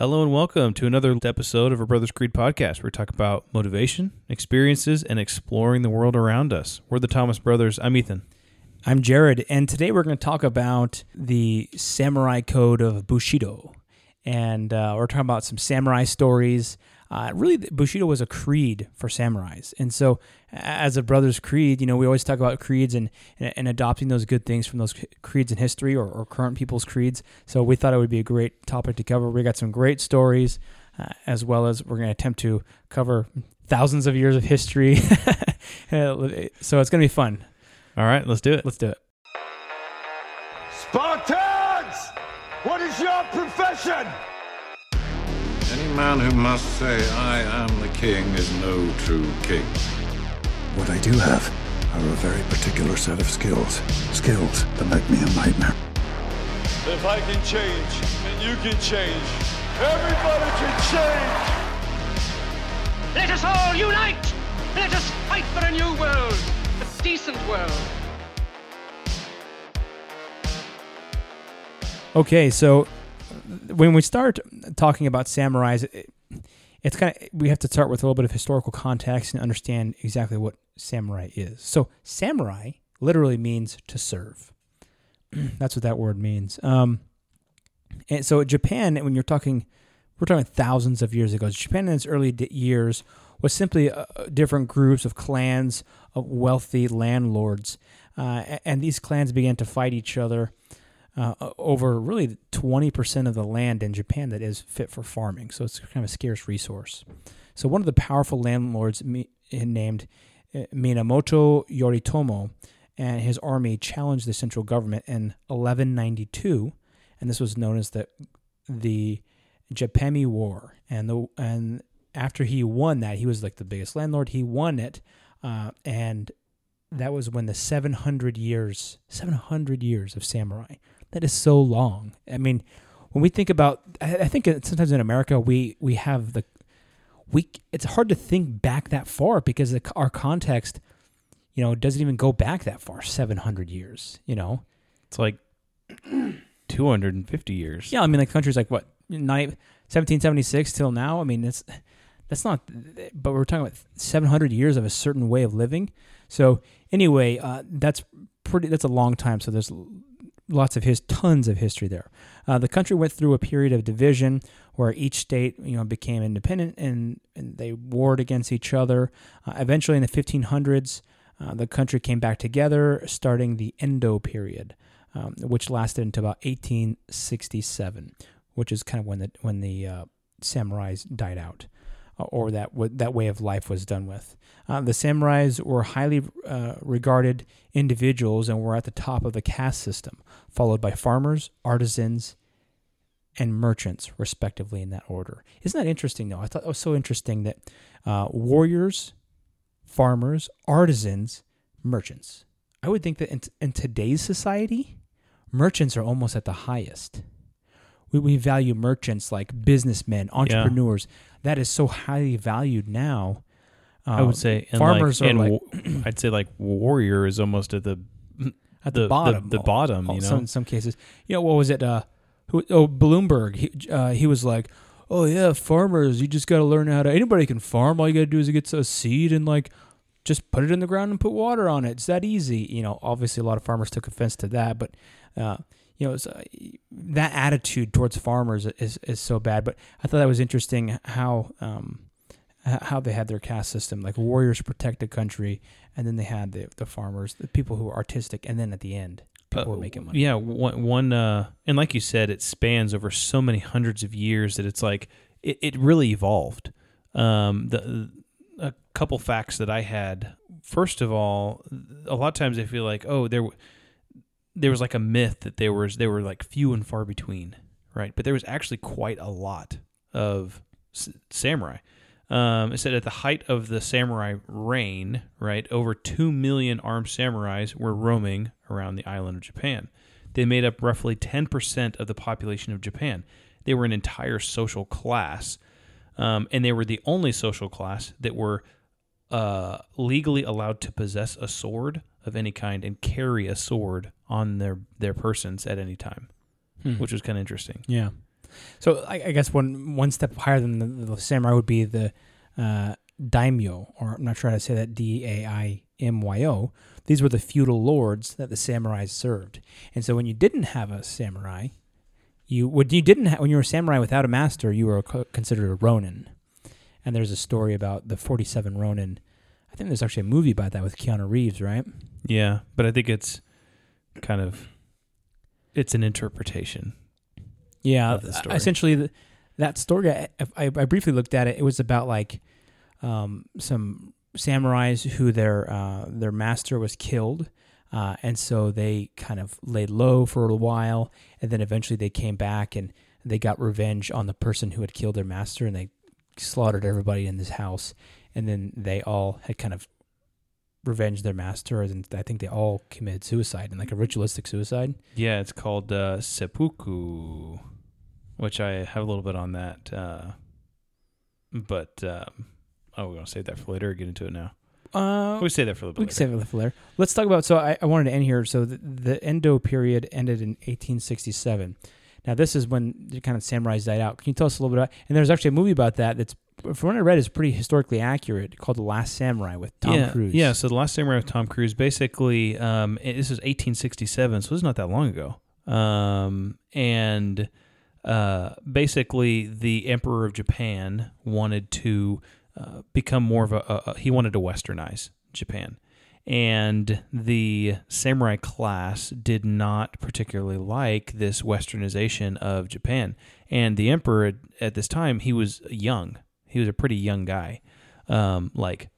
Hello and welcome to another episode of our Brothers Creed podcast. Where we talk about motivation, experiences, and exploring the world around us. We're the Thomas Brothers. I'm Ethan. I'm Jared, and today we're going to talk about the samurai code of Bushido. And uh, we're talking about some samurai stories. Uh, really, Bushido was a creed for samurais. And so, as a brother's creed, you know, we always talk about creeds and, and, and adopting those good things from those creeds in history or, or, current people's creeds. So, we thought it would be a great topic to cover. We got some great stories, uh, as well as we're going to attempt to cover thousands of years of history. so, it's going to be fun. All right, let's do it. Let's do it. Spartans! What is your profession? Any man who must say, I am the king, is no true king. What I do have are a very particular set of skills. Skills that make me a nightmare. If I can change, and you can change, everybody can change! Let us all unite! Let us fight for a new world! A decent world! Okay, so when we start talking about samurais, it, it's kind of we have to start with a little bit of historical context and understand exactly what samurai is. So samurai literally means to serve. That's what that word means. Um, and so Japan, when you're talking, we're talking thousands of years ago. Japan in its early years was simply uh, different groups of clans of wealthy landlords, uh, and these clans began to fight each other uh, over really 20% of the land in Japan that is fit for farming. So it's kind of a scarce resource. So one of the powerful landlords named uh, Minamoto Yoritomo and his army challenged the central government in 1192, and this was known as the the Japemi War. And the and after he won that, he was like the biggest landlord. He won it, uh, and that was when the 700 years 700 years of samurai that is so long. I mean, when we think about, I think sometimes in America we we have the we. It's hard to think back that far because the, our context, you know, doesn't even go back that far. Seven hundred years. You know, it's like two hundred and fifty years. Yeah, I mean, like countries like what 1776 till now. I mean, that's that's not. But we're talking about seven hundred years of a certain way of living. So anyway, uh, that's pretty. That's a long time. So there's lots of his tons of history there. Uh, the country went through a period of division where each state, you know, became independent and, and they warred against each other. Uh, eventually, in the 1500s, uh, the country came back together, starting the Edo period, um, which lasted until about 1867, which is kind of when the when the uh, samurais died out or that that way of life was done with. Uh, the samurais were highly uh, regarded individuals and were at the top of the caste system, followed by farmers, artisans, and merchants, respectively, in that order. Isn't that interesting, though? I thought it was so interesting that uh, warriors, farmers, artisans, merchants. I would think that in, in today's society, merchants are almost at the highest. We, we value merchants like businessmen, entrepreneurs. Yeah that is so highly valued now. Uh, I would say farmers like, are like I'd say like warrior is almost at the at the, the bottom. The, the bottom, you know. Some, some cases, you know, what was it? Uh, who? Oh, Bloomberg. He uh, he was like, oh yeah, farmers. You just got to learn how to. Anybody can farm. All you got to do is get a seed and like just put it in the ground and put water on it. It's that easy. You know, obviously a lot of farmers took offense to that, but uh, you know, uh, that attitude towards farmers is is so bad. But I thought that was interesting how um, how they had their caste system. Like warriors protect the country, and then they had the the farmers, the people who are artistic, and then at the end, people uh, were making money. Yeah, one one uh, and like you said, it spans over so many hundreds of years that it's like it, it really evolved. Um, the a couple facts that I had. First of all, a lot of times I feel like, oh, there there was like a myth that there was they were like few and far between, right? But there was actually quite a lot of samurai. Um, it said at the height of the samurai reign, right, over two million armed samurais were roaming around the island of Japan. They made up roughly ten percent of the population of Japan. They were an entire social class, um, and they were the only social class that were uh, legally allowed to possess a sword of any kind and carry a sword on their their persons at any time, hmm. which was kind of interesting. Yeah. So I, I guess one one step higher than the, the samurai would be the uh, daimyo, or I'm not sure how to say that D A I M Y O. These were the feudal lords that the samurais served, and so when you didn't have a samurai, you when you didn't ha- when you were a samurai without a master, you were co- considered a ronin. And there's a story about the 47 ronin. I think there's actually a movie about that with Keanu Reeves, right? Yeah, but I think it's kind of it's an interpretation. Yeah, of the story. essentially the, that story. I, I, I briefly looked at it. It was about like um, some samurais who their uh, their master was killed, uh, and so they kind of laid low for a while, and then eventually they came back and they got revenge on the person who had killed their master, and they slaughtered everybody in this house, and then they all had kind of revenged their master, and I think they all committed suicide and like a ritualistic suicide. Yeah, it's called uh, seppuku, which I have a little bit on that. Uh, but um, oh, we're gonna save that for later. Or get into it now. Uh, We say that for a little We bit. can later. save it for later. Let's talk about. So I, I wanted to end here. So the, the Edo period ended in 1867. Now this is when the kind of samurais died out. Can you tell us a little bit about? And there's actually a movie about that. That's from what I read is pretty historically accurate. Called The Last Samurai with Tom yeah, Cruise. Yeah, so the last samurai with Tom Cruise, basically, um, this is 1867, so it's not that long ago. Um, and uh, basically, the Emperor of Japan wanted to uh, become more of a, a, a- he wanted to westernize Japan. And the samurai class did not particularly like this westernization of Japan. And the emperor at, this time, he was young. He was a pretty young guy, um, like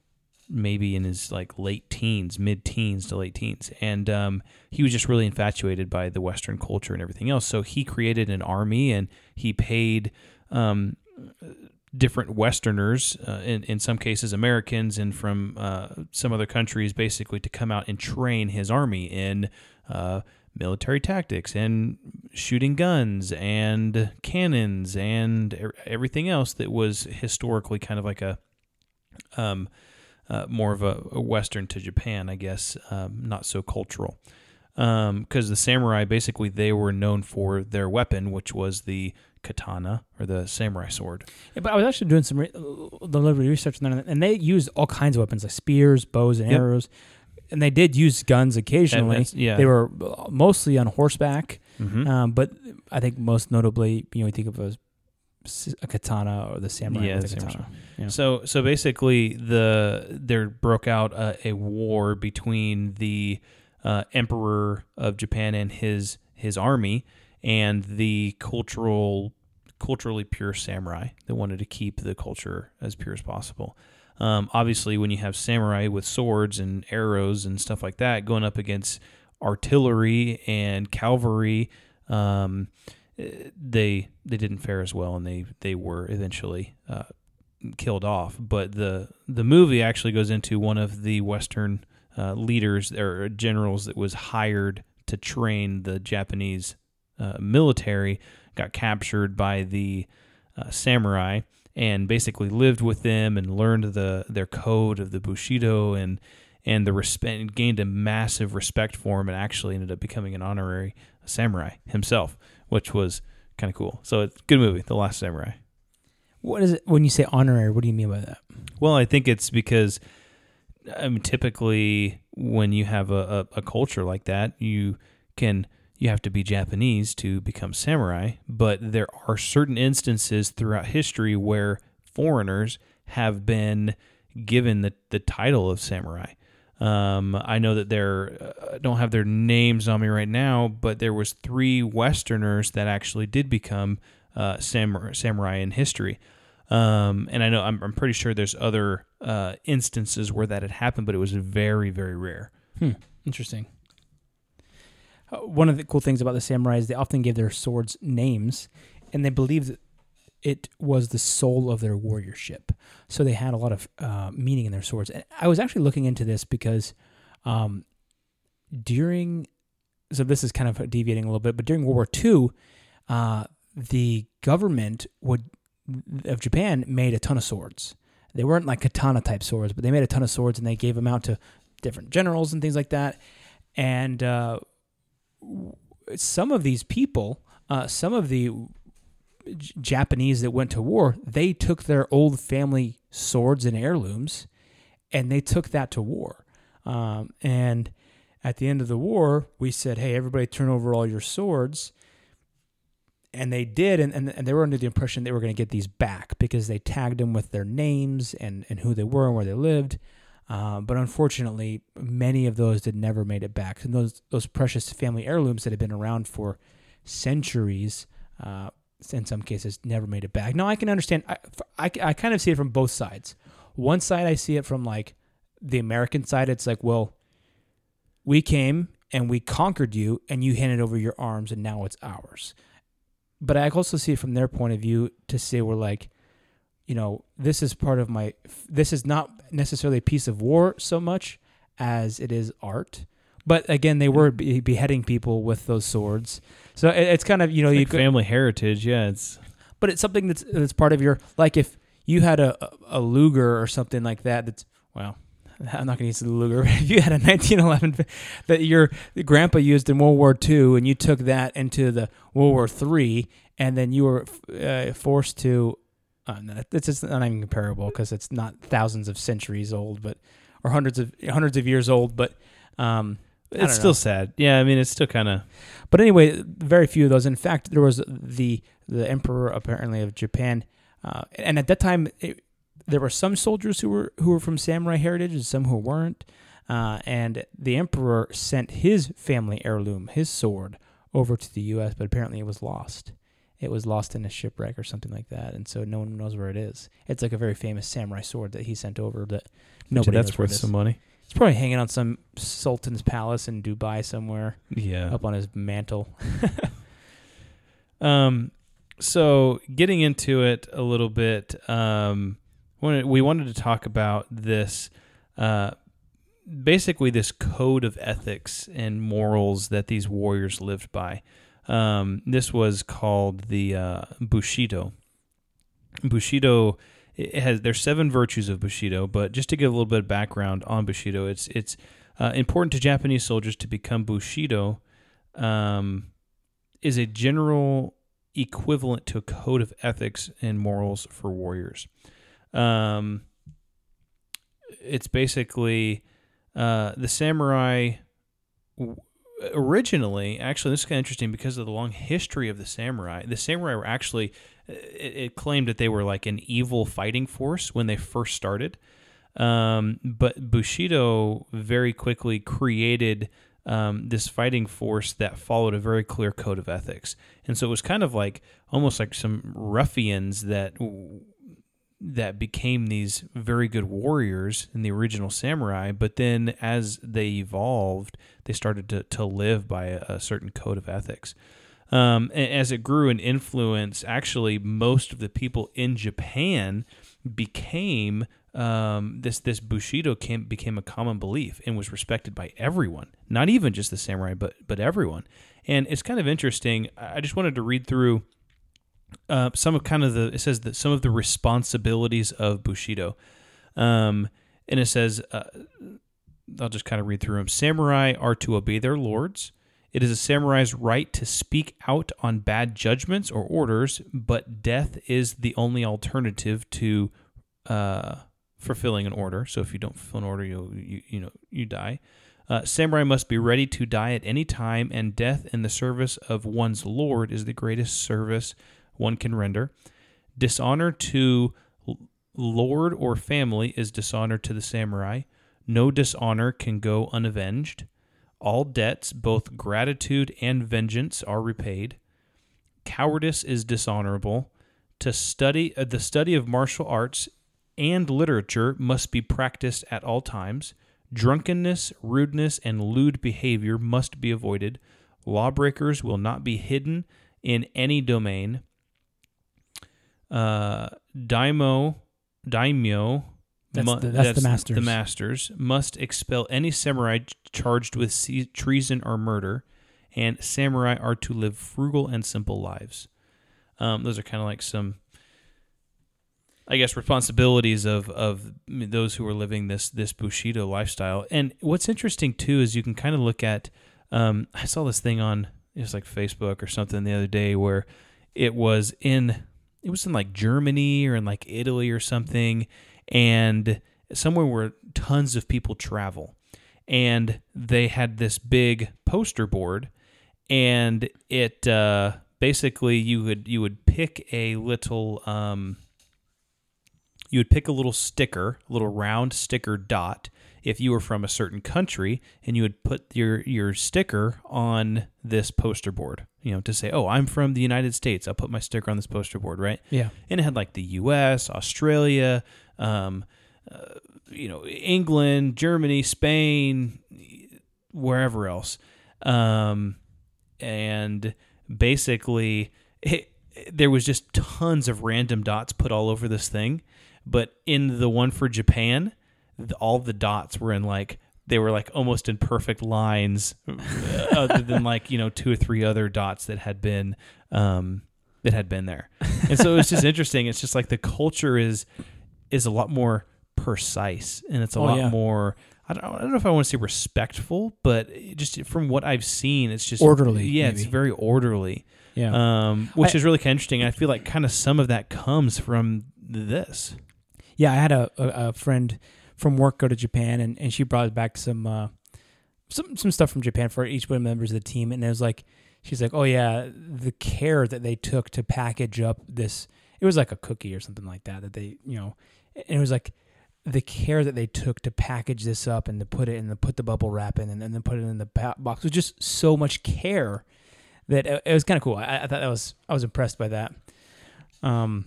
maybe in his like late teens, mid teens to late teens, and um, he was just really infatuated by the Western culture and everything else. So he created an army and he paid um, different Westerners, uh, in in some cases Americans, and from uh, some other countries, basically to come out and train his army in. Uh, military tactics and shooting guns and cannons and everything else that was historically kind of like a um, uh, more of a, a Western to Japan, I guess, um, not so cultural. Because the samurai, basically, they were known for their weapon, which was the katana or the samurai sword. Yeah, but I was actually doing some re- a little research on that, and they used all kinds of weapons like spears, bows, and Yep. arrows. And they did use guns occasionally. yeah. They were uh, mostly on horseback. Mhm. Um, but I think most notably, you know, we think of a katana or the samurai. Yeah, the samurai. Yeah. So so basically, the there broke out a, a war between the uh, emperor of Japan and his his army, and the cultural culturally pure samurai that wanted to keep the culture as pure as possible. Um, obviously, when you have samurai with swords and arrows and stuff like that going up against artillery and cavalry, um, they they didn't fare as well, and they they were eventually uh, killed off. But the the movie actually goes into one of the Western uh, leaders or generals that was hired to train the Japanese uh, military, got captured by the uh, samurai, and basically lived with them and learned the their code of the Bushido and and the respect gained a massive respect for him and actually ended up becoming an honorary samurai himself, which was kind of cool. So it's a good movie, The Last Samurai. What is it when you say honorary? What do you mean by that? Well, I think it's because I mean, typically when you have a, a, a culture like that, you can you have to be Japanese to become samurai. But there are certain instances throughout history where foreigners have been given the, the title of samurai. Um, I know that there uh, don't have their names on me right now, but there was three Westerners that actually did become uh, samurai, samurai in history. Um, and I know I'm, I'm pretty sure there's other uh, instances where that had happened, but it was very, very rare. Hmm. Interesting. One of the cool things about the samurai is they often gave their swords names, and they believed that it was the soul of their warriorship. So they had a lot of uh, meaning in their swords. And I was actually looking into this because um, during, so this is kind of deviating a little bit, but during World War II, uh, the government would of Japan made a ton of swords. They weren't like katana type swords, but they made a ton of swords and they gave them out to different generals and things like that. And uh, some of these people, uh, some of the Japanese that went to war, they took their old family swords and heirlooms, and they took that to war. Um, and at the end of the war, we said, "Hey, everybody, turn over all your swords." And they did, and, and, and they were under the impression they were going to get these back because they tagged them with their names and, and who they were and where they lived. Uh, but unfortunately, many of those did never made it back. And those those precious family heirlooms that had been around for centuries, uh, in some cases, never made it back. Now I can understand. I, I, I kind of see it from both sides. One side, I see it from like the American side. It's like, well, we came and we conquered you, and you handed over your arms, and now it's ours. But I also see it from their point of view to say we're like, you know, this is part of my. This is not necessarily a piece of war so much as it is art. But again, they were be- beheading people with those swords, so it, it's kind of you know It's you could, family heritage. Yeah, it's but it's something that's that's part of your like if you had a a Luger or something like that. That's well, I'm not going to use the Luger. if you had a 1911 that your grandpa used in World War II, and you took that into the World War Three, and then you were uh, forced to. Uh, it's just not even comparable because it's not thousands of centuries old, but or hundreds of hundreds of years old. But um, it's still sad. Yeah, I mean, it's still kind of But anyway, very few of those. In fact, there was the the emperor apparently of Japan, uh, and at that time, it, there were some soldiers who were who were from samurai heritage and some who weren't. Uh, and the emperor sent his family heirloom, his sword, over to the U.S., but apparently it was lost. It was lost in a shipwreck or something like that, and so no one knows where it is. It's like a very famous samurai sword that he sent over that nobody that's knows where worth some money. It's probably hanging on some sultan's palace in Dubai somewhere, Yeah. up on his mantle. Um, so getting into it a little bit, um, we wanted to talk about this, uh, basically this code of ethics and morals that these warriors lived by. Um, this was called the uh, Bushido. Bushido it has there's seven virtues of Bushido, but just to give a little bit of background on Bushido, it's it's uh, important to Japanese soldiers to become Bushido. Um, is a general equivalent to a code of ethics and morals for warriors. Um, it's basically uh, the samurai. Originally, actually, this is kind of interesting because of the long history of the samurai. The samurai were actually, it, it claimed that they were like an evil fighting force when they first started. Um, but Bushido very quickly created um, this fighting force that followed a very clear code of ethics, and so it was kind of like almost like some ruffians that that became these very good warriors in the original samurai. But then as they evolved, they started to to live by a, a certain code of ethics. Um, as it grew in influence, actually, most of the people in Japan became um, this this bushido came, became a common belief and was respected by everyone, not even just the samurai, but but everyone. And it's kind of interesting. I just wanted to read through uh, some of kind of the. It says that some of the responsibilities of bushido, um, and it says uh, I'll just kind of read through them. Samurai are to obey their lords. It is a samurai's right to speak out on bad judgments or orders, but death is the only alternative to uh, fulfilling an order. So if you don't fulfill an order, you you, you know you die. Uh, samurai must be ready to die at any time, and death in the service of one's lord is the greatest service one can render. Dishonor to lord or family is dishonor to the samurai. No dishonor can go unavenged. All debts, both gratitude and vengeance, are repaid. Cowardice is dishonorable. To study uh, the study of martial arts and literature must be practiced at all times. Drunkenness, rudeness, and lewd behavior must be avoided. Lawbreakers will not be hidden in any domain. Uh, daimo, daimyo, That's mu- the- that's the masters. The masters must expel any samurai charged with se- treason or murder, and samurai are to live frugal and simple lives. Um, those are kind of like some, I guess, responsibilities of of those who are living this this bushido lifestyle. And what's interesting too is you can kind of look at. Um, I saw this thing on it was like Facebook or something the other day where it was in it was in like Germany or in like Italy or something, and somewhere where tons of people travel, and they had this big poster board, and it uh, basically you would you would pick a little um, you would pick a little sticker, a little round sticker dot if you were from a certain country and you would put your your sticker on this poster board, you know, to say, "Oh, I'm from the United States. I'll put my sticker on this poster board," right? Yeah. And it had like the US, Australia, um, uh, you know, England, Germany, Spain, wherever else. Um, and basically it, there was just tons of random dots put all over this thing but in the one for japan the, all the dots were in like they were like almost in perfect lines uh, other than like you know two or three other dots that had been um that had been there and so it's just interesting it's just like the culture is is a lot more precise and it's a Oh, lot yeah. more I don't, I don't know if I want to say respectful, but just from what I've seen, it's just Orderly, Yeah, it's very orderly, Yeah. um, which I- is really kind of interesting. I feel like kind of some of that comes from this. Yeah, I had a, a, a friend from work go to Japan, and, and she brought back some uh, some some stuff from Japan for each one of the members of the team, and it was like she's like, oh yeah, the care that they took to package up this. It was like a cookie or something like that that they you know, and it was like the care that they took to package this up and to put it in the put the bubble wrap in and, and then put it in the box was just so much care that it, it was kind of cool. I, I thought that was I was impressed by that. Um,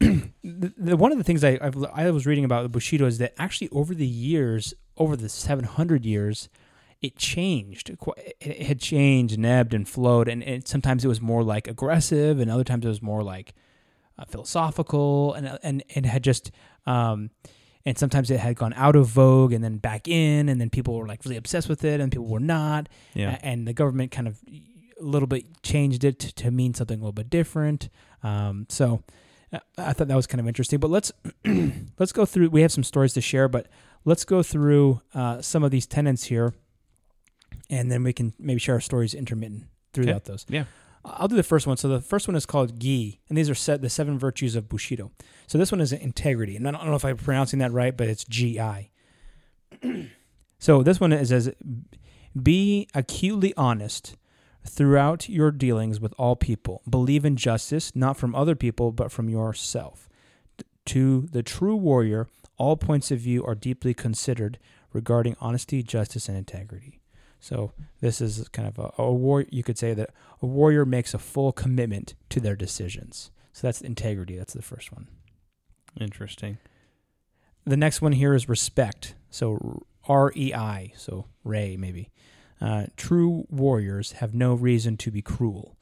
the, the one of the things I I've, I was reading about the Bushido is that actually over the years, over the 700 years, it changed. It it had changed and ebbed and flowed, and it, sometimes it was more like aggressive, and other times it was more like uh, philosophical, and and it had just. Um, and sometimes it had gone out of vogue and then back in, and then people were like really obsessed with it, and people were not. Yeah. And the government kind of a little bit changed it to, to mean something a little bit different. Um, so uh, I thought that was kind of interesting. But let's let's go through. We have some stories to share, but let's go through uh, some of these tenets here, and then we can maybe share our stories intermittent throughout those. Yeah. I'll do the first one. So the first one is called Gi, and these are set the seven virtues of Bushido. So this one is integrity, and I don't know if I'm pronouncing that right, but it's G I. so this one is as be acutely honest throughout your dealings with all people. Believe in justice, not from other people, but from yourself. To the true warrior, all points of view are deeply considered regarding honesty, justice, and integrity. So this is kind of a, a war. You could say that a warrior makes a full commitment to their decisions. So that's integrity. That's the first one. Interesting. The next one here is respect. So R E I. So Ray maybe. Uh, true warriors have no reason to be cruel.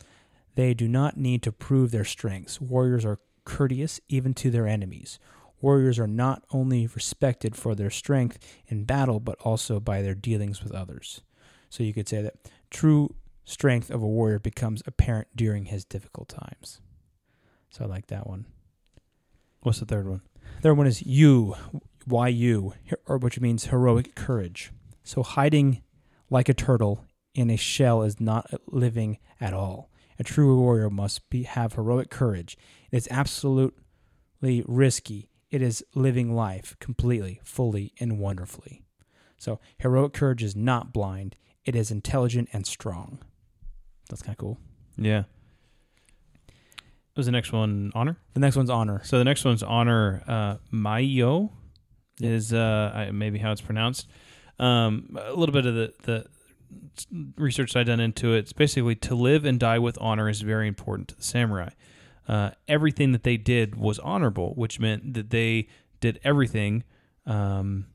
They do not need to prove their strengths. Warriors are courteous even to their enemies. Warriors are not only respected for their strength in battle, but also by their dealings with others. So you could say that true strength of a warrior becomes apparent during his difficult times. So I like that one. What's the third one? Third one is you, Y U, or which means heroic courage. So hiding like a turtle in a shell is not living at all. A true warrior must be have heroic courage. It's absolutely risky. It is living life completely, fully, and wonderfully. So heroic courage is not blind. It is intelligent and strong. That's kind of cool. Yeah. What Was the next one honor? The next one's honor. So the next one's honor. Uh, Meiyo is uh, I- maybe how it's pronounced. Um, a little bit of the the research I've done into it. It's basically to live and die with honor is very important to the samurai. Uh, everything that they did was honorable, which meant that they did everything um,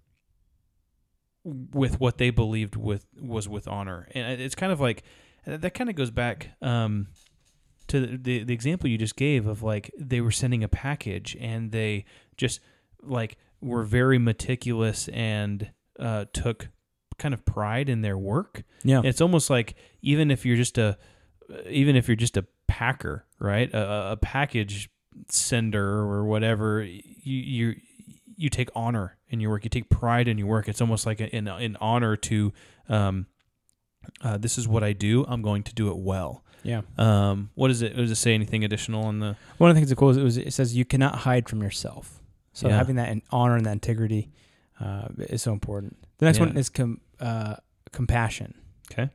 with what they believed with was with honor, and it's kind of like that. Kind of goes back. Um, to the, the the example you just gave of like they were sending a package and they just like were very meticulous and uh, took kind of pride in their work. Yeah. It's almost like even if you're just a even if you're just a packer, right? A- A, package sender or whatever, you you you take honor in your work. You take pride in your work. It's almost like an an honor to um, uh, this is what I do. I'm going to do it well. Yeah. Um, what does it? Does it say anything additional on the? One of the things that cool is it, was, it says you cannot hide from yourself. So Yeah. having that in honor and that integrity uh, is so important. The next Yeah. one is com- uh, compassion. Okay.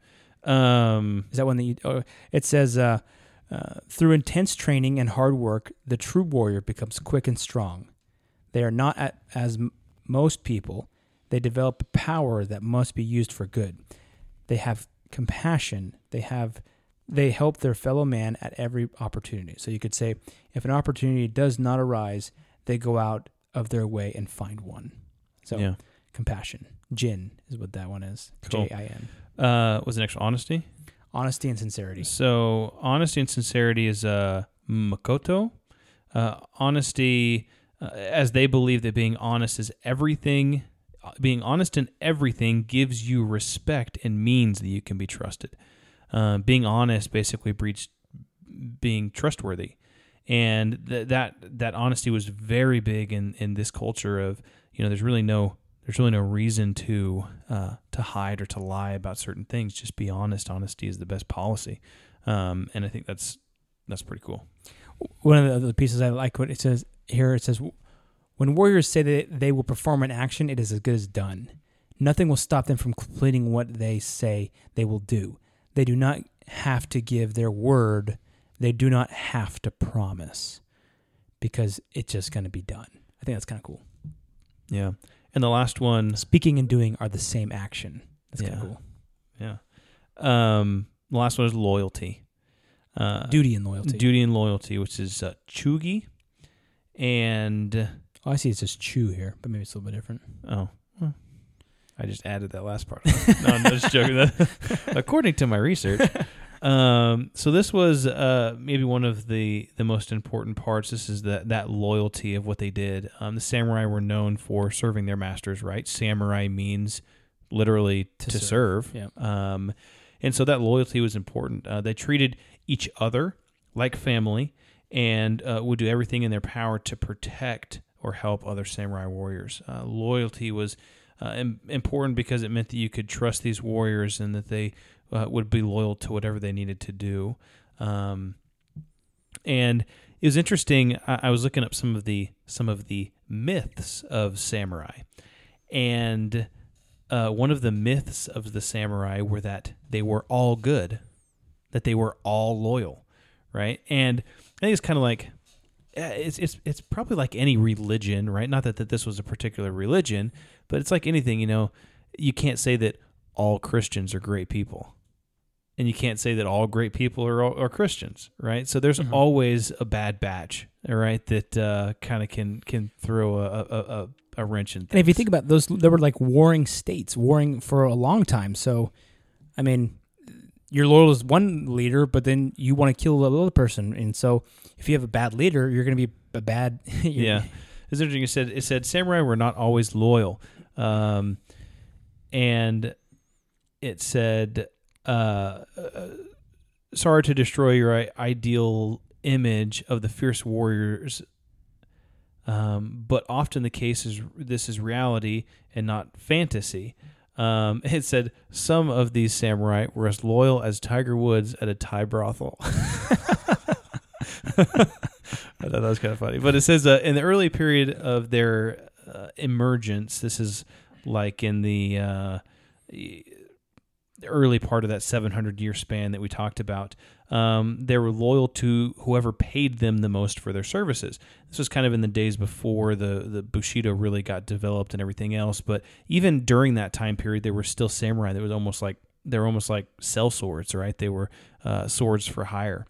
Um, Is that one that you? Oh, it says uh, uh, through intense training and hard work, the true warrior becomes quick and strong. They are not at, as m- most people. They develop a power that must be used for good. They have compassion. They have they help their fellow man at every opportunity. So you could say if an opportunity does not arise, they go out of their way and find one. So yeah. compassion. Jin is what that one is. Cool. J I N. Uh, was the next one honesty? Honesty and sincerity. So honesty and sincerity is uh, Makoto. Uh, honesty, uh, as they believe that being honest is everything. uh, Being honest in everything gives you respect and means that you can be trusted. Uh, being honest basically breeds being trustworthy, and th- that that honesty was very big in in this culture of you know there's really no there's really no reason to uh, to hide or to lie about certain things. Just be honest. Honesty is the best policy, um, and I think that's that's pretty cool. one of the other pieces I like what it says here. It says, "When warriors say that they will perform an action, it is as good as done. Nothing will stop them from completing what they say they will do. They do not have to give their word. They do not have to promise, because it's just going to be done." I think that's kind of cool. Yeah, and the last one, Speaking and doing are the same action. That's kind of cool. yeah, um, the last one is loyalty. Uh, Duty and loyalty. duty and loyalty, which is uh, chugi, and Oh, I see. It's just chew here, but maybe it's a little bit different. oh. well, I just added that last part. no, I'm just joking. According to my research, um, so this was uh, maybe one of the the most important parts. This is that that loyalty of what they did. Um, the samurai were known for serving their masters. Right, samurai means literally to, To serve. serve, yep. Um, and so that loyalty was important. Uh, they treated each other like family and uh, would do everything in their power to protect or help other samurai warriors. Uh, loyalty was uh, important because it meant that you could trust these warriors and that they uh, would be loyal to whatever they needed to do. Um, and it was interesting. I, I was looking up some of the some of the myths of samurai, and uh, one of the myths of the samurai were that they were all good, that they were all loyal, right? And I think it's kind of like eh, it's it's it's probably like any religion, right? Not that, that this was a particular religion, but it's like anything, you know. You can't say that all Christians are great people, and you can't say that all great people are are Christians, right? So there's always a bad batch, all right, that uh, kind of can can throw a a, a, a wrench in. Things. And if you think about those, there were like warring states, warring for a long time. So, I mean, you're loyal as one leader, but then you want to kill the other person. And so, if you have a bad leader, you're going to be a bad. yeah, it's interesting. It said it said samurai were not always loyal, um, and it said, uh, uh, "Sorry to destroy your ideal image of the fierce warriors." Um, but often the case is this is reality and not fantasy. Um, it said some of these samurai were as loyal as Tiger Woods at a Thai brothel. I thought that was kind of funny. But it says uh, in the early period of their uh, emergence, this is like in the uh, early part of that 700 year span that we talked about. Um, they were loyal to whoever paid them the most for their services. This was kind of in the days before the, the Bushido really got developed and everything else. But even during that time period, there were still samurai that was almost like they were almost like sell swords, right? They were uh, swords for hire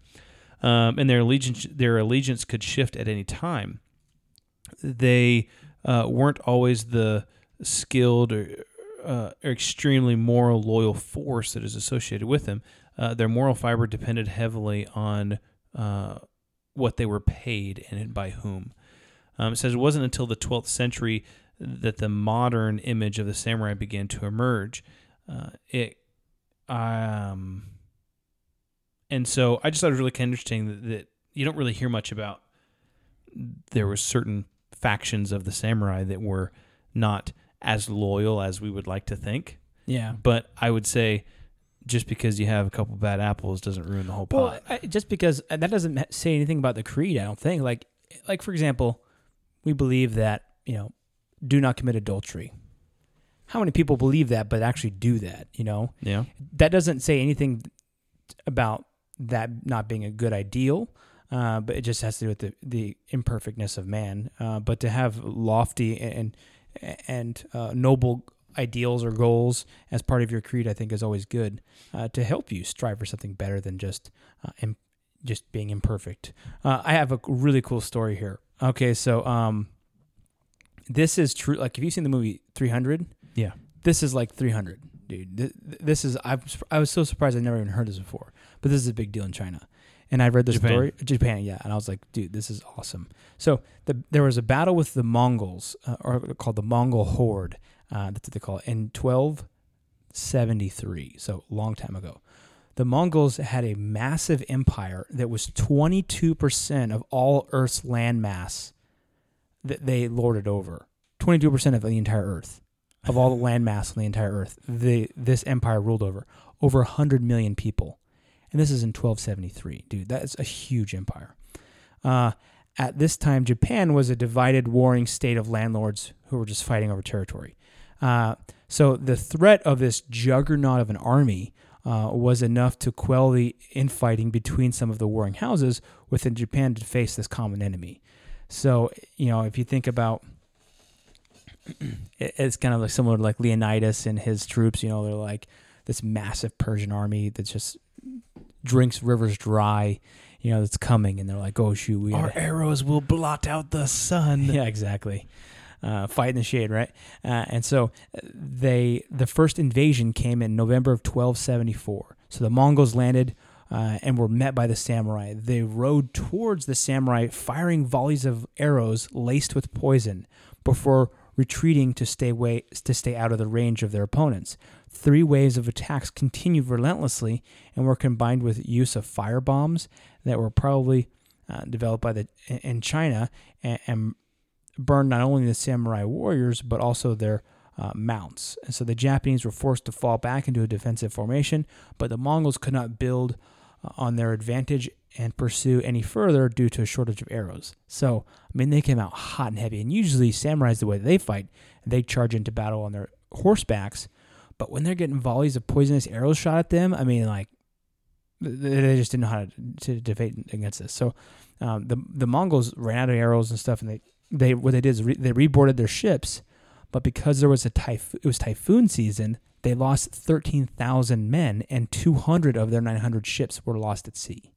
um, and their allegiance their allegiance could shift at any time. They uh, weren't always the skilled or, uh, extremely moral, loyal force that is associated with them. Uh, their moral fiber depended heavily on uh, what they were paid and by whom. Um, it says it wasn't until the 12th century that the modern image of the samurai began to emerge. Uh, it um, and so I just thought it was really kind of interesting that, that you don't really hear much about. There were certain factions of the samurai that were not as loyal as we would like to think, yeah. but I would say just because you have a couple bad apples doesn't ruin the whole Well, pot. I, just because uh, that doesn't say anything about the creed, I don't think. Like, like for example, we believe that you know, do not commit adultery. How many people believe that, but actually do that? You know, yeah. that doesn't say anything about that not being a good ideal. Uh, but it just has to do with the, the imperfectness of man. Uh, but to have lofty and and uh, noble ideals or goals as part of your creed, I think, is always good uh, to help you strive for something better than just uh, im- just being imperfect. Uh, I have a really cool story here. Okay, so um, this is true. Like, have you seen the movie Three Hundred? Yeah. This is like 300, dude. Th- th- This is I was I was so surprised I never even heard this before. But this is a big deal in China. And I read the Japan. story Japan, yeah, and I was like, dude, this is awesome. So the, there was a battle with the Mongols, uh, or called the Mongol Horde. Uh, that's what they call it in 1273. So long time ago. The Mongols had a massive empire that was 22% of all Earth's landmass that they lorded over. 22% of the entire Earth, of all the landmass on the entire Earth, they, this empire ruled over. Over 100 million people. And this is in 1273. Dude, that is a huge empire. Uh, at this time, Japan was a divided, warring state of landlords who were just fighting over territory. Uh, so the threat of this juggernaut of an army uh, was enough to quell the infighting between some of the warring houses within Japan to face this common enemy. So, you know, if you think about it's kind of like similar to like Leonidas and his troops, you know, they're like this massive Persian army that's just drinks rivers dry, you know, that's coming and they're like, oh shoot, we Our gotta- arrows will blot out the sun. yeah, exactly. Uh, fight in the shade, right? Uh, and so uh, they the first invasion came in November of 1274. So the Mongols landed uh, and were met by the samurai. They rode towards the samurai, firing volleys of arrows laced with poison, before retreating to stay way to stay out of the range of their opponents. Three waves of attacks continued relentlessly and were combined with use of fire bombs that were probably uh, developed by the in China and, and burned not only the samurai warriors but also their uh, mounts. And so the Japanese were forced to fall back into a defensive formation, but the Mongols could not build uh, on their advantage and pursue any further due to a shortage of arrows. So, I mean, they came out hot and heavy. And usually, samurais, the way they fight, they charge into battle on their horsebacks. But when they're getting volleys of poisonous arrows shot at them, I mean, like, they just didn't know how to, to debate against this. So, um, the the Mongols ran out of arrows and stuff, and they they what they did is re, they reboarded their ships, but because there was a typhoon, it was typhoon season, they lost thirteen thousand men, and two hundred of their nine hundred ships were lost at sea.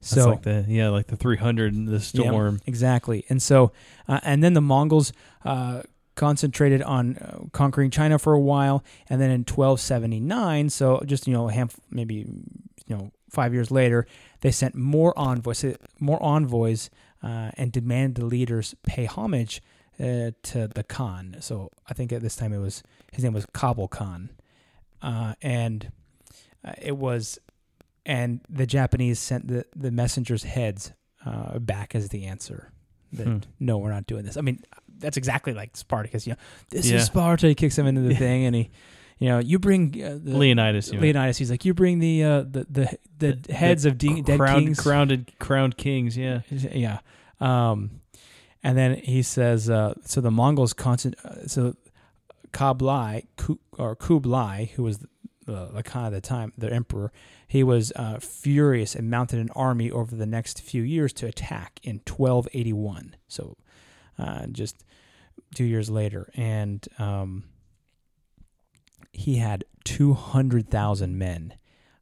That's like the yeah, like the 300 in the Yeah, storm. exactly. And so, uh, and then the Mongols uh, concentrated on uh, conquering China for a while, and then in 1279, so just you know, a handf- maybe you know, five years later, they sent more envoys, more envoys, uh, and demanded the leaders pay homage uh, to the Khan. So I think at this time it was his name was Kabul Khan, uh, and uh, it was, and the Japanese sent the the messengers' heads uh, back as the answer. That Hmm. no, we're not doing this. I mean, that's exactly like Spartacus. You know, this Yeah. is Sparta. He kicks him into the thing, and he, you know, you bring uh, the, Leonidas, you know. Leonidas. He's like, you bring the uh, the the the, heads of de- dead crowned, kings. crowned crowned kings. Yeah, Yeah. Um, and then he says, uh, so the Mongols constant, uh, so Kublai, Ku, or Kublai, who was the, the Khan at the time, the emperor, he was uh, furious and mounted an army over the next few years to attack in 1281. So uh, just two years later. And um, he had 200,000 men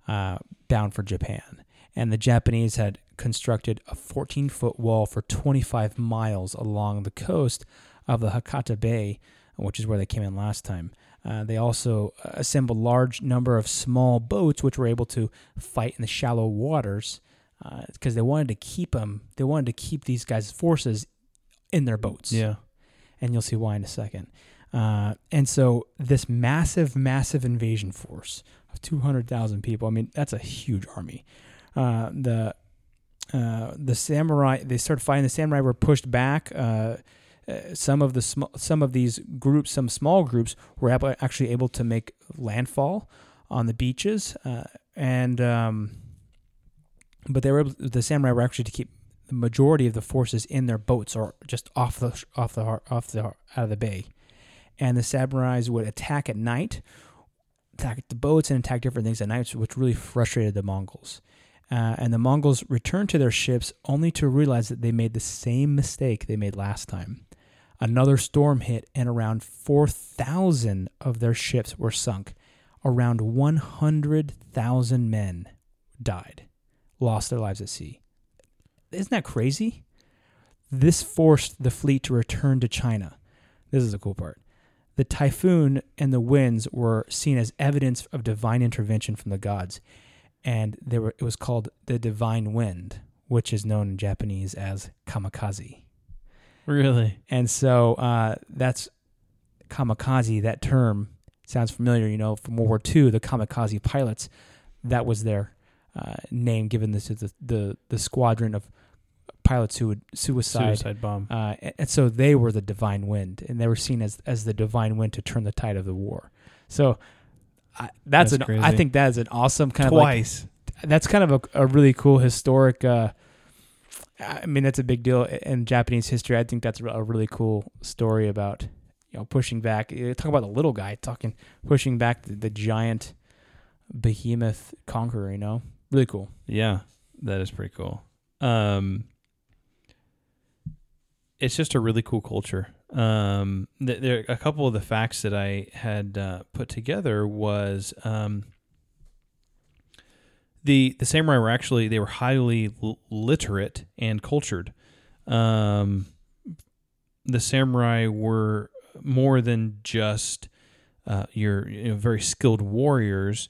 uh, bound for Japan. And the Japanese had constructed a 14 foot wall for 25 miles along the coast of the Hakata Bay, which is where they came in last time. Uh, they also assembled large number of small boats, which were able to fight in the shallow waters, because they wanted to keep them. They wanted to keep these guys' forces in their boats yeah. And you'll see why in a second. Uh, and so this massive, massive invasion force of 200,000 people, I mean, that's a huge army. Uh, the uh, the samurai, they started fighting. The samurai were pushed back. Uh, uh, some of the sm- some of these groups, some small groups, were actually able to make landfall on the beaches, uh, and um, but they were able, the samurai were actually to keep the majority of the forces in their boats are just off the off the off the out of the bay, and the samurais would attack at night, attack the boats and attack different things at night, which really frustrated the Mongols. Uh, and the Mongols returned to their ships only to realize that they made the same mistake they made last time. Another storm hit, and around 4,000 of their ships were sunk. Around 100,000 men died, lost their lives at sea. Isn't that crazy? This forced the fleet to return to China. This is the cool part. The typhoon and the winds were seen as evidence of divine intervention from the gods, and they were, it was called the divine wind, which is known in Japanese as kamikaze. Really? And so uh, that's kamikaze. That term sounds familiar, you know, from World War II. The kamikaze pilots, that was their uh, name given this to the, the the squadron of pilots who would suicide. Suicide bomb. Uh, and- so they were the divine wind, and they were seen as as the divine wind to turn the tide of the war. So I, that's, That's an I think that is an awesome kind of like Twice. that's kind of a, a really cool historic uh i mean that's a big deal in japanese history i think that's a really cool story about you know pushing back talk about the little guy talking pushing back the, the giant behemoth conqueror you know really cool Yeah, that is pretty cool. Um, it's just a really cool culture. Um, th- there a couple of the facts that I had uh, put together was um, the the samurai were actually they were highly l- literate and cultured. Um, the samurai were more than just uh, your you know, very skilled warriors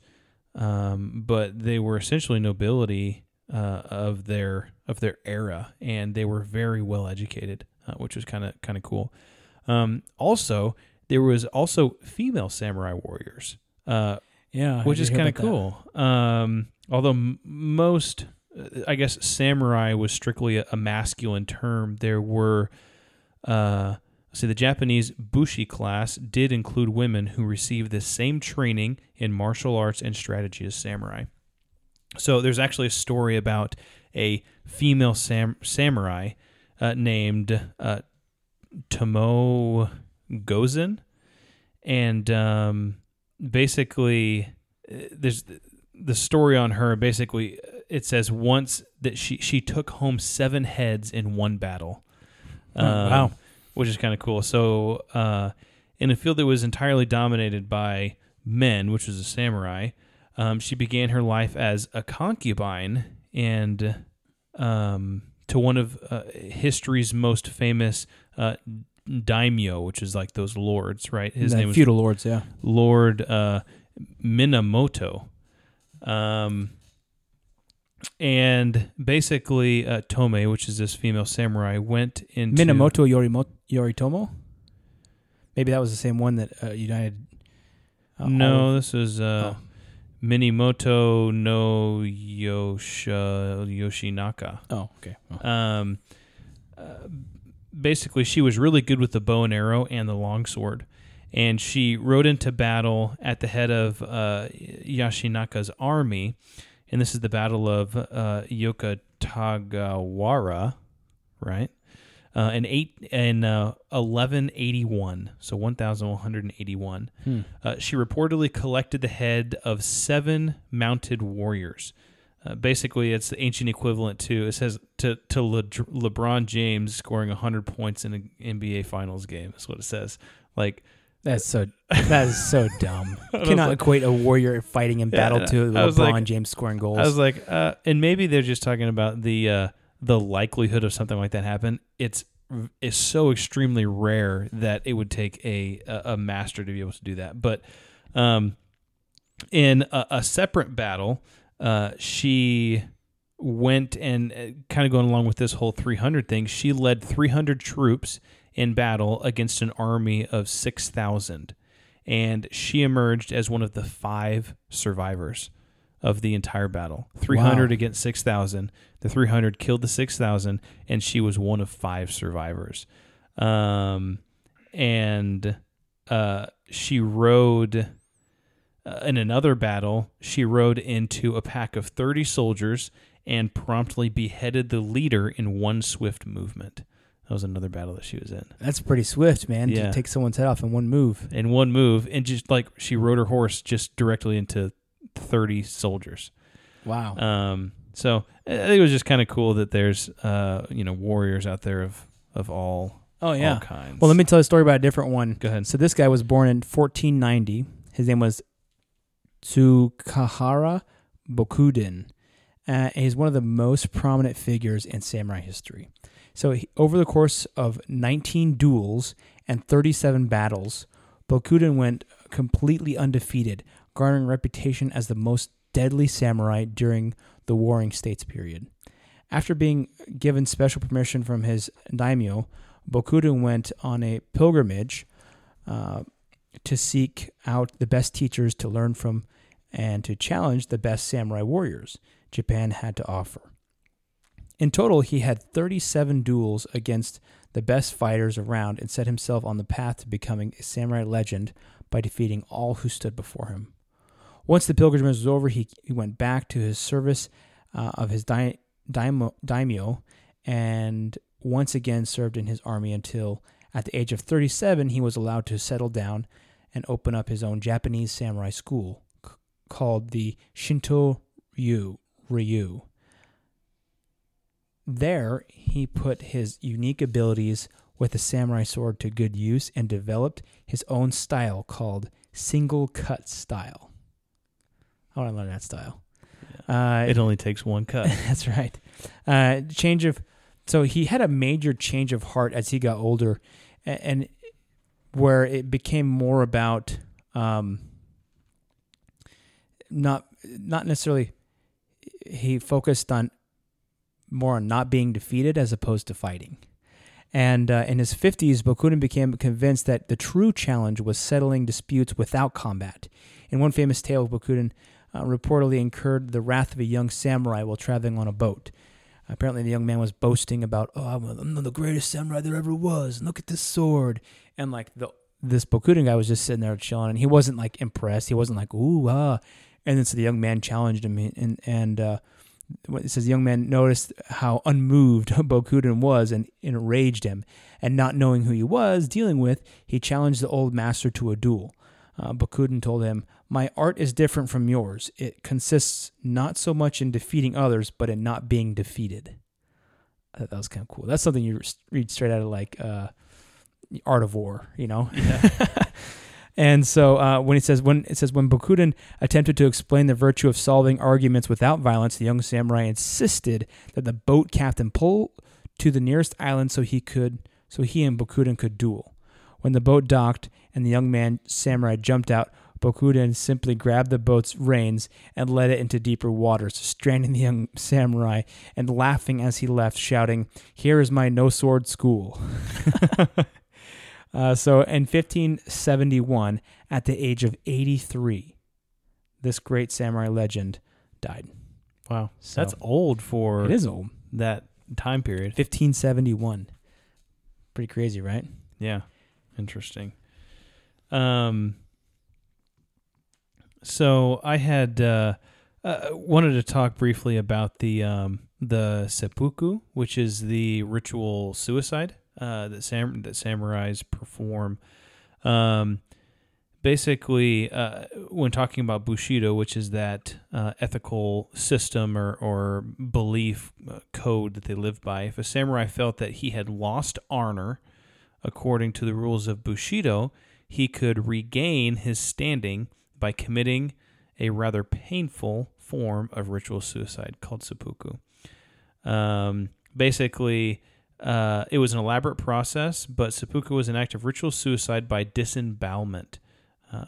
um, but they were essentially nobility uh, of their of their era, and they were very well educated, uh, which was kind of kind of cool. Um, also, there was also female samurai warriors, uh, yeah which is kind of cool. Um, although m- most, uh, I guess, samurai was strictly a, a masculine term. There were, uh, see, the Japanese bushi class did include women who received the same training in martial arts and strategy as samurai. So there's actually a story about a female sam- samurai uh, named uh, Tomoe Gozen, and um, basically uh, there's the story on her. Basically, uh, it says once that she she took home seven heads in one battle. Oh, wow. which is kind of cool. So, uh, in a field that was entirely dominated by men, which was a samurai, um, she began her life as a concubine and um, to one of uh, history's most famous uh, daimyo, which is like those lords, right? His The name was feudal lords yeah Lord uh, Minamoto. Um, and basically, uh, Tomoe, which is this female samurai, went into minamoto Yorimo- yoritomo maybe that was the same one that uh, united uh, no, this is uh, Oh. Minamoto no Yosha Yoshinaka. oh okay Oh. Um, uh, basically, she was really good with the bow and arrow and the longsword. And she rode into battle at the head of uh, Yoshinaka's army. And this is the Battle of uh, Yokotagawara, right? Uh, in eight in uh, eleven eighty one, so one thousand one hundred and eighty one. Hmm. Uh, she reportedly collected the head of seven mounted warriors. Uh, basically, it's the ancient equivalent to it says to to Le- LeBron James scoring hundred points in an NBA Finals game. That's what it says. Like That's so that is so dumb. Cannot like- equate a warrior fighting in Yeah, battle to LeBron like- James scoring goals. I was like, uh, and maybe they're just talking about the uh, the likelihood of something like that happen. It's is so extremely rare that it would take a a, master to be able to do that. But um, in a, a separate battle, uh, she went and kind of going along with this whole 300 thing. She led 300 troops in battle against an army of 6,000, and she emerged as one of the five survivors of the entire battle. 300 Wow. against 6,000. The 300 killed the 6,000, and she was one of five survivors. Um, and uh, she rode uh, in another battle, she rode into a pack of 30 soldiers and promptly beheaded the leader in one swift movement. That was another battle that she was in. That's pretty swift, man. Yeah. To take someone's head off in one move. In one move, and just like she rode her horse just directly into 30 soldiers. Wow. Um, so I think it was just kind of cool that there's, uh, you know, warriors out there of, of all, oh yeah. all kinds. Well, let me tell you a story about a different one. go ahead. So this guy was born in 1490. His name was Tsukahara Bokuden. Uh, and he's one of the most prominent figures in samurai history. So he, over the course of 19 duels and 37 battles, Bokuden went completely undefeated, garnering reputation as the most deadly samurai during the Warring States period. After being given special permission from his daimyo, Bokuden went on a pilgrimage uh, to seek out the best teachers to learn from and to challenge the best samurai warriors Japan had to offer. In total, he had 37 duels against the best fighters around and set himself on the path to becoming a samurai legend by defeating all who stood before him. Once the pilgrimage was over, he, he went back to his service uh, of his daimyo and once again served in his army until, at the age of 37, he was allowed to settle down and open up his own Japanese samurai school c- called the Shinto Ryu. Ryu. There, he put his unique abilities with the samurai sword to good use and developed his own style called single cut style. I want to learn that style. Uh, It only takes one cut. that's right. Uh, change of so he had a major change of heart as he got older, a- and, where it became more about um, not not necessarily he focused on more on not being defeated as opposed to fighting. And uh, in his 50s, Bokuden became convinced that the true challenge was settling disputes without combat. In one famous tale, of Bokuden uh, reportedly incurred the wrath of a young samurai while traveling on a boat. Apparently, the young man was boasting about, "Oh, I'm, the greatest samurai there ever was. Look at this sword." And like the this Bokuden guy was just sitting there chilling, and he wasn't like impressed. He wasn't like, "Ooh, ah." And then so the young man challenged him, and and uh, it says the young man noticed how unmoved Bokuden was and enraged him. And not knowing who he was dealing with, he challenged the old master to a duel. Uh, Bokuden told him, My art is different from yours. It consists not so much in defeating others, but in not being defeated. I thought that was kind of cool. That's something you read straight out of like uh, Art of War, you know? And so uh, when it says when it says when Bokuden attempted to explain the virtue of solving arguments without violence, the young samurai insisted that the boat captain pull to the nearest island so he could so he and Bokuden could duel. When the boat docked and the young man samurai jumped out, Bokuden simply grabbed the boat's reins and led it into deeper waters, stranding the young samurai and laughing as he left, shouting, "Here is my no sword school." Uh, so in 1571, at the age of 83, this great samurai legend died. Wow, So- that's old for It is old. that time period. 1571. Pretty crazy, right? Yeah, interesting. Um, so I had uh, uh, wanted to talk briefly about the um, the seppuku, which is the ritual suicide uh, that sam- that samurais perform. Um, basically, uh, when talking about bushido, which is that uh, ethical system or or belief uh, code that they live by, if a samurai felt that he had lost honor according to the rules of Bushido, he could regain his standing by committing a rather painful form of ritual suicide called seppuku. Um, basically, uh, it was an elaborate process, but seppuku was an act of ritual suicide by disembowelment, uh,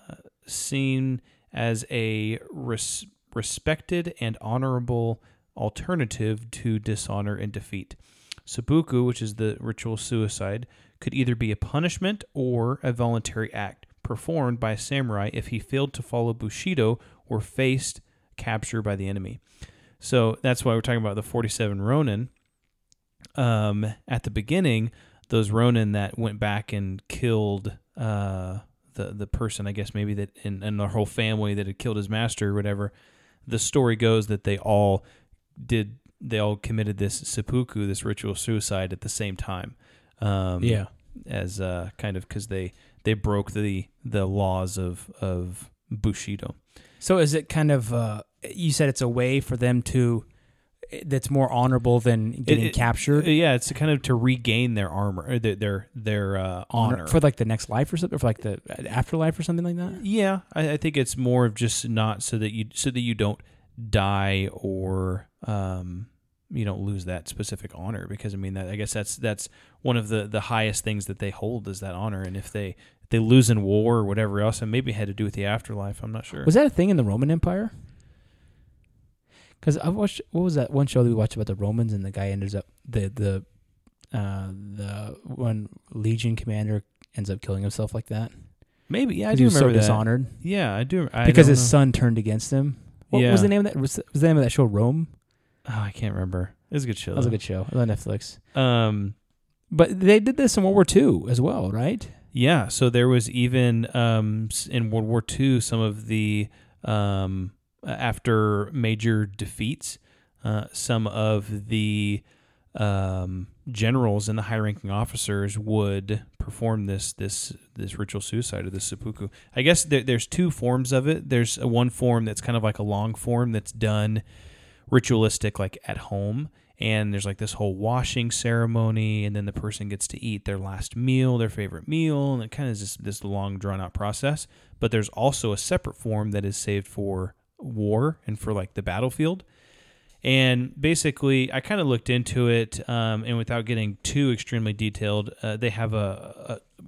seen as a res- respected and honorable alternative to dishonor and defeat. Seppuku, which is the ritual suicide, could either be a punishment or a voluntary act performed by a samurai if he failed to follow Bushido or faced capture by the enemy. So that's why we're talking about the 47 Ronin. Um, at the beginning, those Ronin that went back and killed uh, the the person I guess maybe that and, and their whole family that had killed his master or whatever. The story goes that they all did they all committed this seppuku, this ritual suicide at the same time. Um, yeah. as uh, kind of because they they broke the the laws of of Bushido. So is it kind of uh, you said it's a way for them to that's more honorable than getting It- it- captured Yeah, it's kind of to regain their armor, or their their, their uh, honor. for like the next life or something, or for like the afterlife or something like that. yeah, I, I think it's more of just not so that you so that you don't die or um, you don't lose that specific honor because I mean that I guess that's that's one of the the highest things that they hold is that honor, and if they if they lose in war or whatever else, and maybe it had to do with the afterlife. I'm not sure. Was that a thing in the Roman Empire? Because I watched what was that one show that we watched about the Romans and the guy ends up the the uh, the one legion commander ends up killing himself like that. maybe yeah, I do he was so remember that. dishonored Yeah, I do. I because his know. son turned against him. What was the name of that? Was, was the name of that show Rome? Oh, I can't remember. It was a good show. That was a good show. It was on Netflix. Um, But they did this in World War II as well, right? yeah. So there was even um, in World War II some of the um, after major defeats, uh, some of the um, generals and the high-ranking officers would perform this this this ritual suicide or this seppuku. I guess there, there's two forms of it. There's a one form that's kind of like a long form that's done ritualistic, like at home, and there's like this whole washing ceremony, and then the person gets to eat their last meal, their favorite meal, and it kind of is this this long drawn out process. But there's also a separate form that is saved for war and for like the battlefield. And basically, I kind of looked into it, um, and without getting too extremely detailed, uh, they have a, a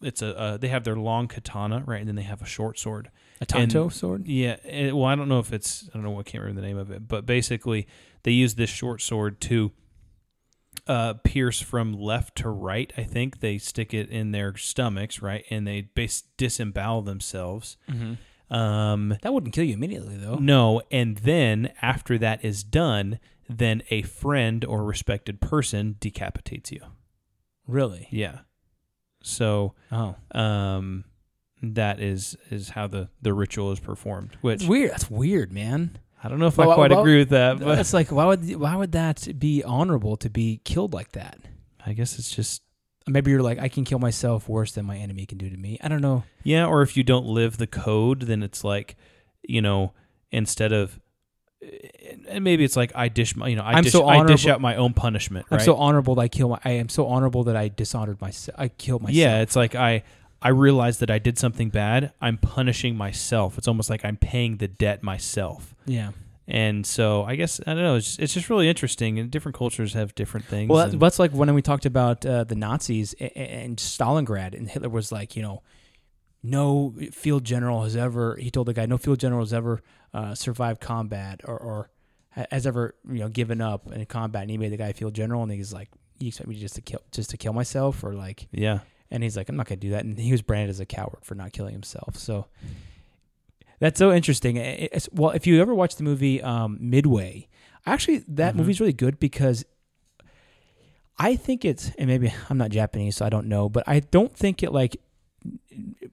it's a uh, they have their long katana, right, and then they have a short sword. A Tanto And- sword. Yeah, it, well, I don't know if it's I don't know I can't remember the name of it, but basically they use this short sword to uh, pierce from left to right. I think they stick it in their stomachs, right, and they base disembowel themselves. Um, That wouldn't kill you immediately, though. no, and then after that is done, then a friend or respected person decapitates you. Really? Yeah. So Oh, um, that is is how the the ritual is performed. Which it's weird. That's weird, man. I don't know if Well, I quite well, agree with that, but That's like why would why would that be honorable to be killed like that? I guess it's just Maybe you're like I can kill myself worse than my enemy can do to me. I don't know. yeah. Or if you don't live the code, then it's like you know instead of and maybe it's like I dish my you know I I'm dish so I dish out my own punishment. I'm so honorable that I kill my. I am so honorable that I dishonored myself. I killed myself. Yeah, it's like I I realized that I did something bad. I'm punishing myself. It's almost like I'm paying the debt myself. yeah. And so I guess I don't know. It's just, it's just really interesting, and different cultures have different things. Well, that's, and- that's like when we talked about uh, the Nazis a- a- and Stalingrad, and Hitler was like, you know, no field general has ever. He told the guy, no field general has ever uh, survived combat or, or has ever you know given up in combat. And he made the guy field general, and he's like, you expect me just to kill just to kill myself or like yeah, And he's like, I'm not going to do that. And he was branded as a coward for not killing himself. So that's so interesting. It's- well, if you ever watch the movie um, Midway, actually, that Mhm. movie's really good because I think it's, and maybe I'm not Japanese, so I don't know, but I don't think it like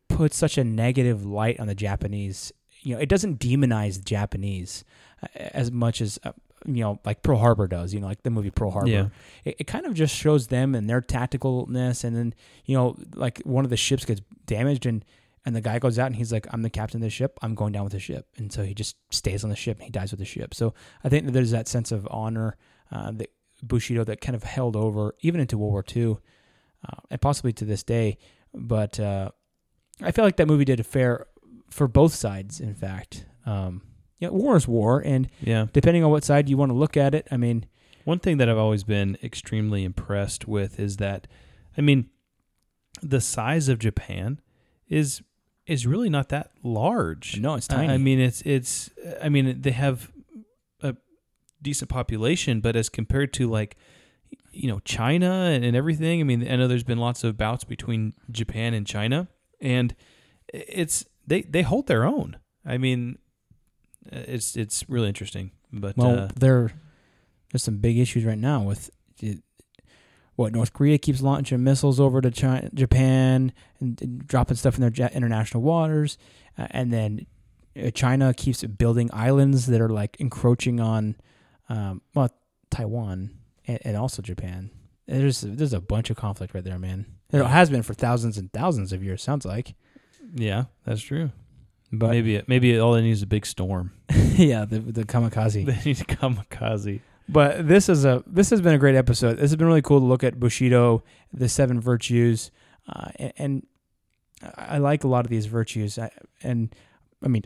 puts such a negative light on the Japanese. You know, it doesn't demonize the Japanese uh, as much as, uh, you know, like Pearl Harbor does, you know, like the movie Pearl Harbor. Yeah. it, it kind of just shows them and their tacticalness and then you know like one of the ships gets damaged and and the guy goes out and he's like i'm the captain of the ship. I'm going down with the ship. And so he just stays on the ship and he dies with the ship. So i think that there's that sense of honor uh, that bushido that kind of held over even into world war ii uh, and possibly to this day. But uh, i feel like that movie did a fair for both sides in fact um, you know, war is war and yeah. depending on what side you want to look at it i mean One thing that I've always been extremely impressed with is that, I mean, the size of Japan is is really not that large. no it's tiny I mean, it's it's. I mean, they have a decent population, but as compared to like, you know, China and, and everything. I mean, I know there's been lots of bouts between Japan and China, and it's they they hold their own. I mean, it's it's really interesting. But Well, uh, there there's some big issues right now with it- what North Korea keeps launching missiles over to China, Japan and, and dropping stuff in their ja- international waters, uh, and then uh, China keeps building islands that are like encroaching on, um, well, Taiwan and, and also Japan. There's there's a bunch of conflict right there, man. It has been for thousands and thousands of years. Sounds like, Yeah, that's true. But maybe it, maybe all they need is a big storm. yeah, the the kamikaze. They need a kamikaze. But this is a this has been a great episode. This has been really cool to look at Bushido, the seven virtues, uh, and, and I like a lot of these virtues. I, and I mean,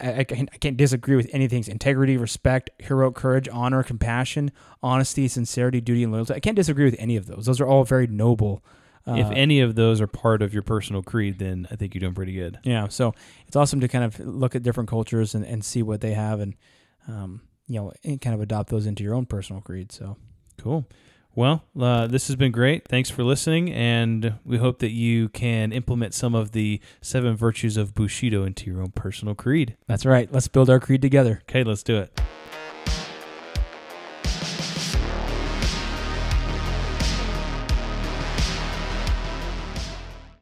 I, I, can't, I can't disagree with anything. Integrity, respect, heroic courage, honor, compassion, honesty, sincerity, duty, and loyalty. I can't disagree with any of those. Those are all very noble. Uh, if any of those are part of your personal creed, then I think you're doing pretty good. Yeah, so it's awesome to kind of look at different cultures and, and see what they have and um, you know and kind of adopt those into your own personal creed. So Cool. Well, uh, this has been great. Thanks for listening, and we hope that you can implement some of the seven virtues of Bushido into your own personal creed. that's right. Let's build our creed together. Okay, let's do it.